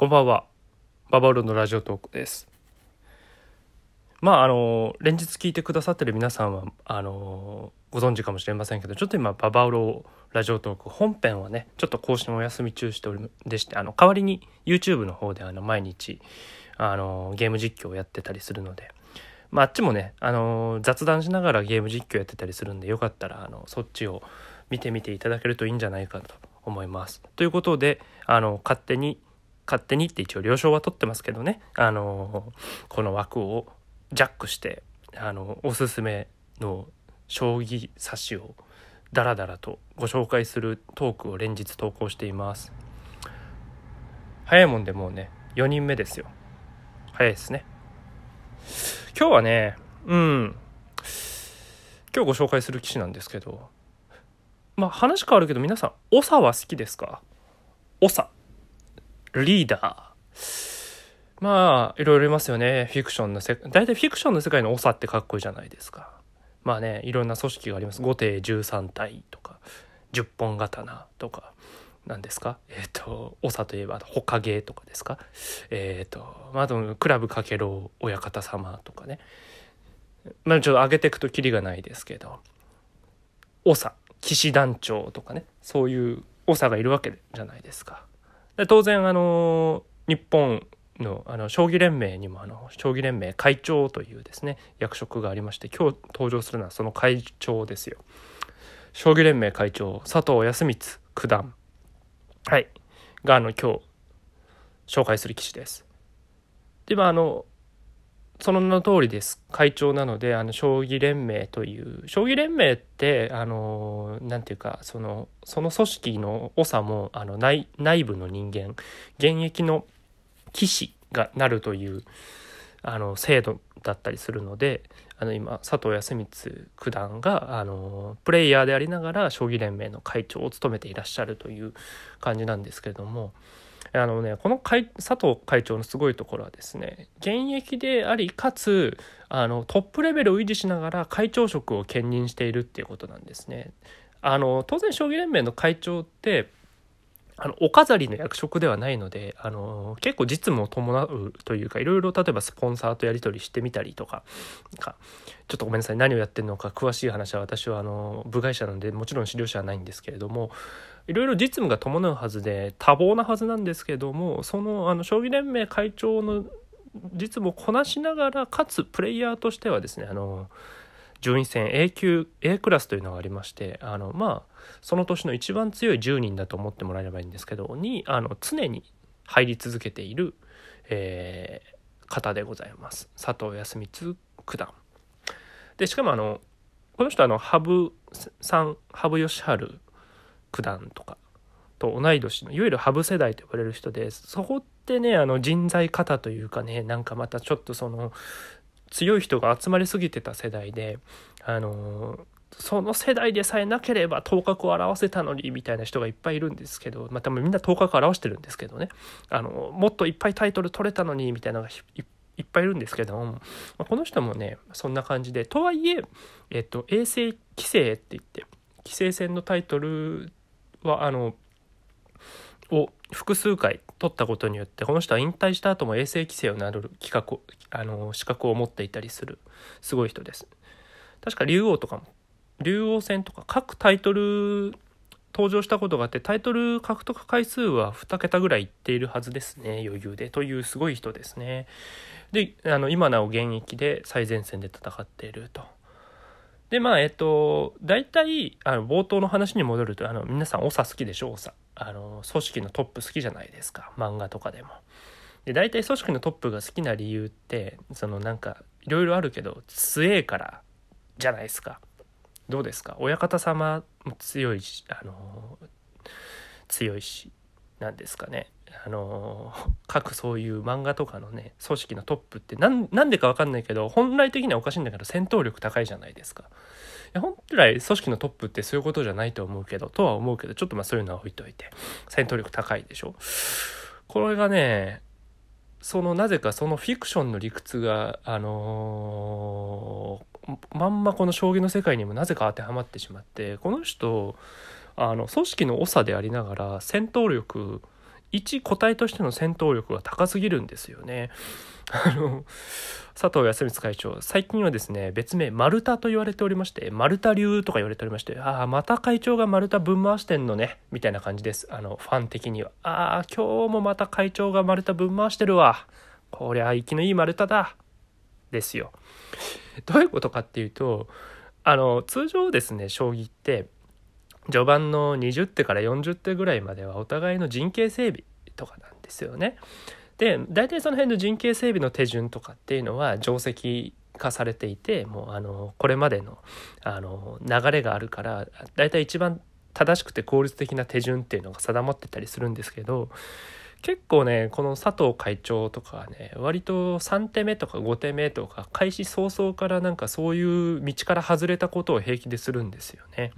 こんばんは。ババロのラジオトークです。まあ、あの、連日聞いてくださってる皆さんは、あの、ご存知かもしれませんけど、ちょっと今、ババウロラジオトーク本編はね、ちょっと更新お休み中しておりでして、あの、代わりに YouTube の方で、あの、毎日、あの、ゲーム実況をやってたりするので、まあ、あっちもね、あの、雑談しながらゲーム実況やってたりするんで、よかったら、あの、そっちを見てみていただけるといいんじゃないかと思います。ということで、あの、勝手に、勝手にって一応了承は取ってますけどね、あの、この枠をジャックして、あの、おすすめの将棋指しをダラダラとご紹介するトークを連日投稿しています。早いもんでもうね、4人目ですよ。早いですね。今日はね、うん、今日ご紹介する棋士なんですけど、まあ話変わるけど皆さん、長は好きですか？長。リーダー。まあ、いろいろいますよね。フィクションの世界。大体フィクションの世界の長ってかっこいいじゃないですか。まあね、いろんな組織があります。後手13体とか、10本刀とか、何ですか？えっ、と、長といえば、ほかげとかですか？えっ、と、まあ、と、クラブかけろ親方様とかね。まあ、ちょっと上げていくとキリがないですけど、長、騎士団長とかね、そういう長がいるわけじゃないですか。で当然、あの、日本のあの将棋連盟にもあの将棋連盟会長というですね役職がありまして今日登場するのはその会長ですよ。将棋連盟会長佐藤康光九段。はい。があの今日紹介する棋士です。でまああのその名の通りです。会長なのであの将棋連盟という将棋連盟ってあのなんていうかそのその組織の長もあの内内部の人間現役の棋士がなるというあの制度だったりするのであの今佐藤康光九段があのプレイヤーでありながら将棋連盟の会長を務めていらっしゃるという感じなんですけれどもあのねこの会佐藤会長のすごいところはですね現役でありかつあのトップレベルを維持しながら会長職を兼任しているっていうことなんですね。あの当然将棋連盟の会長ってあのお飾りの役職ではないのであの結構実務を伴うというかいろいろ例えばスポンサーとやり取りしてみたりとかかちょっとごめんなさい何をやってるのか詳しい話は私はあの部外者なのでもちろん資料者はないんですけれどもいろいろ実務が伴うはずで多忙なはずなんですけどもそのあの将棋連盟会長の実務をこなしながらかつプレイヤーとしてはですねあの順位戦 A 級 A クラスというのがありましてあのまあその年の一番強い10人だと思ってもらえればいいんですけどにあの常に入り続けている、えー、方でございます。佐藤康光九段。でしかもあのこの人あの羽生さん羽生善治九段とかと同い年のいわゆる羽生世代と呼ばれる人でそこってねあの人材型というかねなんかまたちょっとその強い人が集まりすぎてた世代であのその世代でさえなければ頭角を現せたのにみたいな人がいっぱいいるんですけどまあ多分みんな頭角を現してるんですけどね。あのもっといっぱいタイトル取れたのにみたいなのがいっぱいいるんですけども、まあ、この人もねそんな感じで。とはいえ、えっと、衛星棋聖って言って棋聖戦のタイトルはあのを複数回取ったことによってこの人は引退した後も衛星規制を名乗る企画あの資格を持っていたりするすごい人です。確か竜王とかも竜王戦とか各タイトル登場したことがあってタイトル獲得回数は2桁ぐらいいっているはずですね余裕でというすごい人ですね。であの今なお現役で最前線で戦っていると。でまあえっと大体あの冒頭の話に戻るとあの皆さん長好きでしょ？長あの組織のトップ好きじゃないですか。漫画とかでも。で大体組織のトップが好きな理由ってそのなんかいろいろあるけど強えからじゃないですか。どうですか？親方様も強いしあの強いしなんですかね。あの各そういう漫画とかのね組織のトップってなんなんでか分かんないけど本来的にはおかしいんだけど戦闘力高いじゃないですか。いや本来組織のトップってそういうことじゃないと思うけどとは思うけどちょっとまあそういうのは置いといて戦闘力高いでしょこれがねそのなぜかそのフィクションの理屈があのー、まんまこの将棋の世界にもなぜか当てはまってしまってこの人あの組織の長でありながら戦闘力一個体としての戦闘力が高すぎるんですよね。あの佐藤康光会長最近はですね別名丸太と言われておりまして丸太流とか言われておりましてああまた会長が丸太ぶん回してんのねみたいな感じです。あのファン的には。ああ今日もまた会長が丸太ぶん回してるわ。こりゃ息のいい丸太だ。ですよ。どういうことかっていうとあの通常ですね将棋って序盤の20手から40手ぐらいまではお互いの陣形整備とかなんですよね。で大体その辺の陣形整備の手順とかっていうのは定石化されていてもうあのこれまでのあの流れがあるから大体一番正しくて効率的な手順っていうのが定まってたりするんですけど結構ねこの佐藤会長とかはね割と3手目とか5手目とか開始早々からなんかそういう道から外れたことを平気でするんですよね。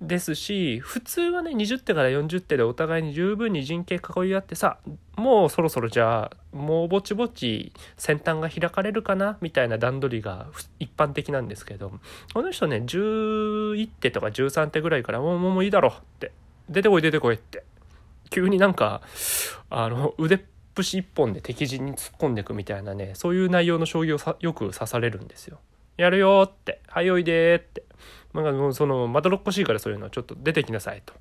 ですし普通はね20手から40手でお互いに十分に陣形囲い合ってさもうそろそろじゃあもうぼちぼち先端が開かれるかなみたいな段取りが一般的なんですけどこの人ね11手とか13手ぐらいからもうもういいだろって出てこい出てこいって急になんかあの腕っぷし一本で敵陣に突っ込んでいくみたいなねそういう内容の将棋をよく指されるんですよ。やるよって「はいおいで」ってなんかもうそのまどろっこしいからそういうのちょっと出てきなさいと。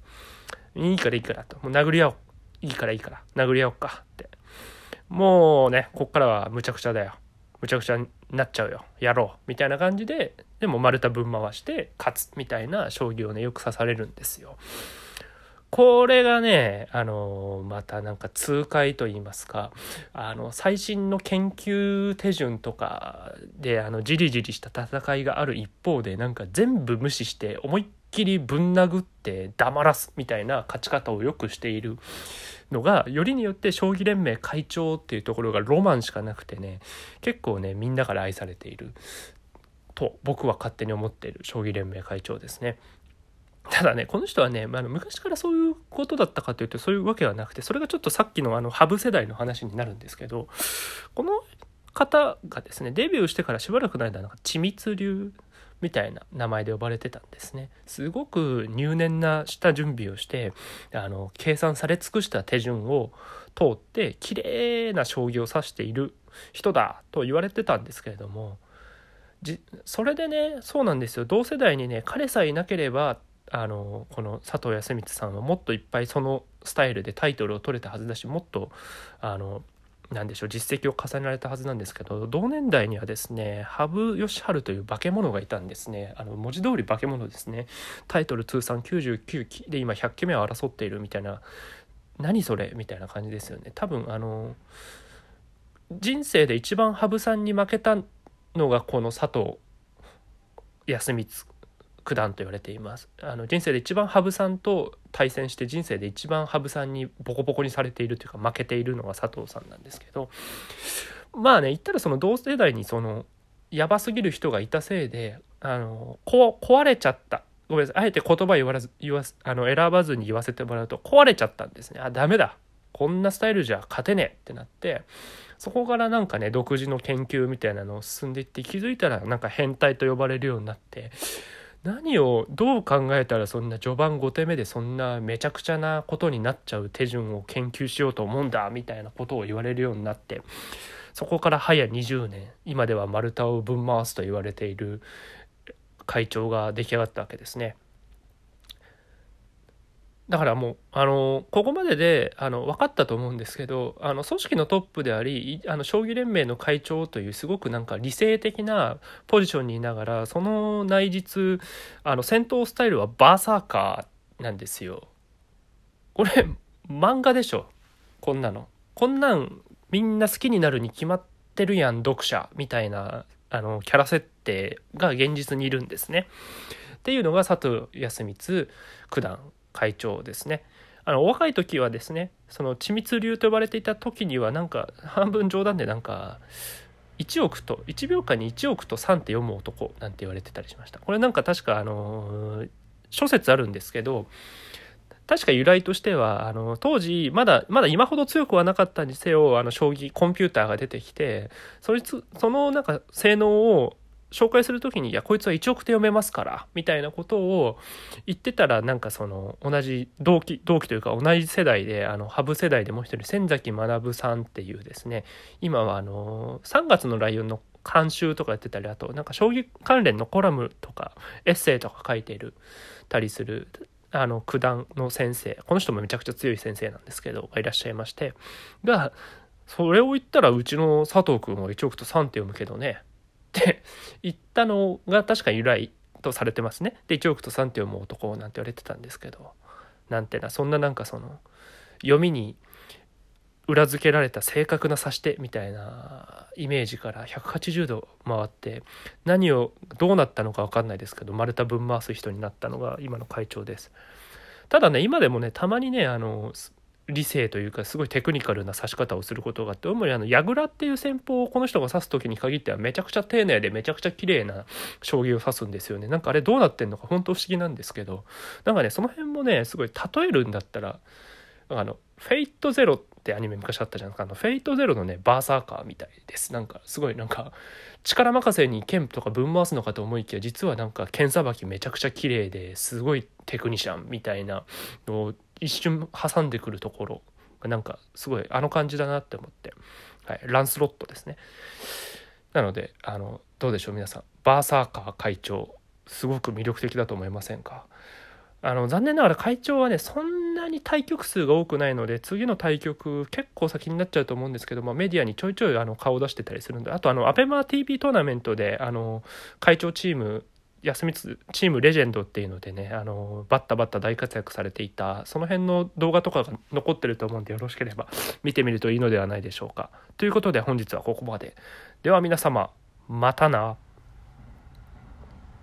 いいからいいからと。もう殴り合おう。いいからいいから。殴り合おうか。って。もうねこっからはむちゃくちゃだよ。むちゃくちゃになっちゃうよ。やろう。みたいな感じででも丸太ぶん回して勝つみたいな将棋をねよく指されるんですよ。これがね、あの、またなんか痛快と言いますか、あの、最新の研究手順とかで、あの、じりじりした戦いがある一方で、なんか全部無視して思いっきりぶん殴って黙らすみたいな勝ち方をよくしているのが、よりによって将棋連盟会長っていうところがロマンしかなくてね、結構ね、みんなから愛されていると僕は勝手に思っている将棋連盟会長ですね。ただね、この人はね、あ昔からそういうことだったかというとそういうわけはなくて、それがちょっとさっきのあの羽生世代の話になるんですけど、この方がですね、デビューしてからしばらくの間、なんか緻密流みたいな名前で呼ばれてたんですね。すごく入念な下準備をして、あの、計算され尽くした手順を通って、綺麗な将棋を指している人だと言われてたんですけれども、それでねそうなんですよ同世代にね彼さえいなければあのこの佐藤康光さんはもっといっぱいそのスタイルでタイトルを取れたはずだしもっとあのなんでしょう実績を重ねられたはずなんですけど同年代にはですね羽生善治という化け物がいたんですね。あの文字通り化け物ですね。タイトル通算99期で今100期目を争っているみたいな何それ？みたいな感じですよね。多分あの人生で一番羽生さんに負けたのがこの佐藤康光九段と言われています。あの人生で一番羽生さんと対戦して人生で一番羽生さんにボコボコにされているというか負けているのが佐藤さんなんですけどまあね言ったらその同世代にそのやばすぎる人がいたせいであのこ壊れちゃった。ごめんなさい。あえて言葉言わず言わあの選ばずに言わせてもらうと壊れちゃったんですね。あダメだ。こんなスタイルじゃ勝てねえってなってそこからなんかね独自の研究みたいなのを進んでいって気づいたらなんか変態と呼ばれるようになって何をどう考えたらそんな序盤5手目でそんなめちゃくちゃなことになっちゃう手順を研究しようと思うんだみたいなことを言われるようになってそこから早20年今では丸太をぶん回すと言われている会長が出来上がったわけですね。だからもうあのここまでであの分かったと思うんですけどあの組織のトップでありあの将棋連盟の会長というすごくなんか理性的なポジションにいながらその内実あの戦闘スタイルはバーサーカーなんですよ。これ漫画でしょ？こんなの。こんなんみんな好きになるに決まってるやん読者みたいなあのキャラ設定が現実にいるんですね。っていうのが佐藤康光九段会長ですね。あのお若い時はですねその緻密流と呼ばれていた時にはなんか半分冗談でなんか1億と1秒間に1億と3って読む男なんて言われてたりしましたこれなんか確かあの諸説あるんですけど確か由来としてはあの当時まだまだ今ほど強くはなかったにせよあの将棋コンピューターが出てきてそいつそのなんか性能を紹介する時に「いやこいつは1億手読めますから」みたいなことを言ってたらなんかその同じ同期同期というか同じ世代であの羽生世代でもう一人千崎学さんっていうですね今はあの3月のライオンの監修とかやってたりあとなんか将棋関連のコラムとかエッセイとか書いているたりするあの九段の先生この人もめちゃくちゃ強い先生なんですけどがいらっしゃいましてがそれを言ったらうちの佐藤君は1億と3って読むけどねって言ったのが確かに由来とされてますね。で1億と3って読む男なんて言われてたんですけどなんてなそんななんかその読みに裏付けられた正確な指し手みたいなイメージから180度回って何をどうなったのか分かんないですけど丸太ぶん回す人になったのが今の会長です。ただね今でもねたまにねあの理性というかすごいテクニカルな指し方をすることがあって主にあの矢倉っていう戦法をこの人が指す時に限ってはめちゃくちゃ丁寧でめちゃくちゃ綺麗な将棋を指すんですよね。なんかあれどうなってんのか本当不思議なんですけど。なんかねその辺もねすごい例えるんだったらあのフェイトゼロってアニメ昔あったじゃないですか。あのフェイトゼロのねバーサーカーみたいです。なんかすごいなんか力任せに剣とかぶん回すのかと思いきや実はなんか剣さばきめちゃくちゃ綺麗ですごいテクニシャンみたいなのを一瞬挟んでくるところがなんかすごいあの感じだなって思って、はい、ランスロットですね。なのであのどうでしょう皆さん。バーサーカー会長すごく魅力的だと思いませんか？あの残念ながら会長はねそんなに対局数が多くないので次の対局結構先になっちゃうと思うんですけど、ま、メディアにちょいちょいあの顔を出してたりするんであとあの ABEMATV トーナメントであの会長チーム休みつチームレジェンドっていうのでねあのバッタバッタ大活躍されていたその辺の動画とかが残ってると思うんでよろしければ見てみるといいのではないでしょうか。ということで本日はここまで。では皆様またな。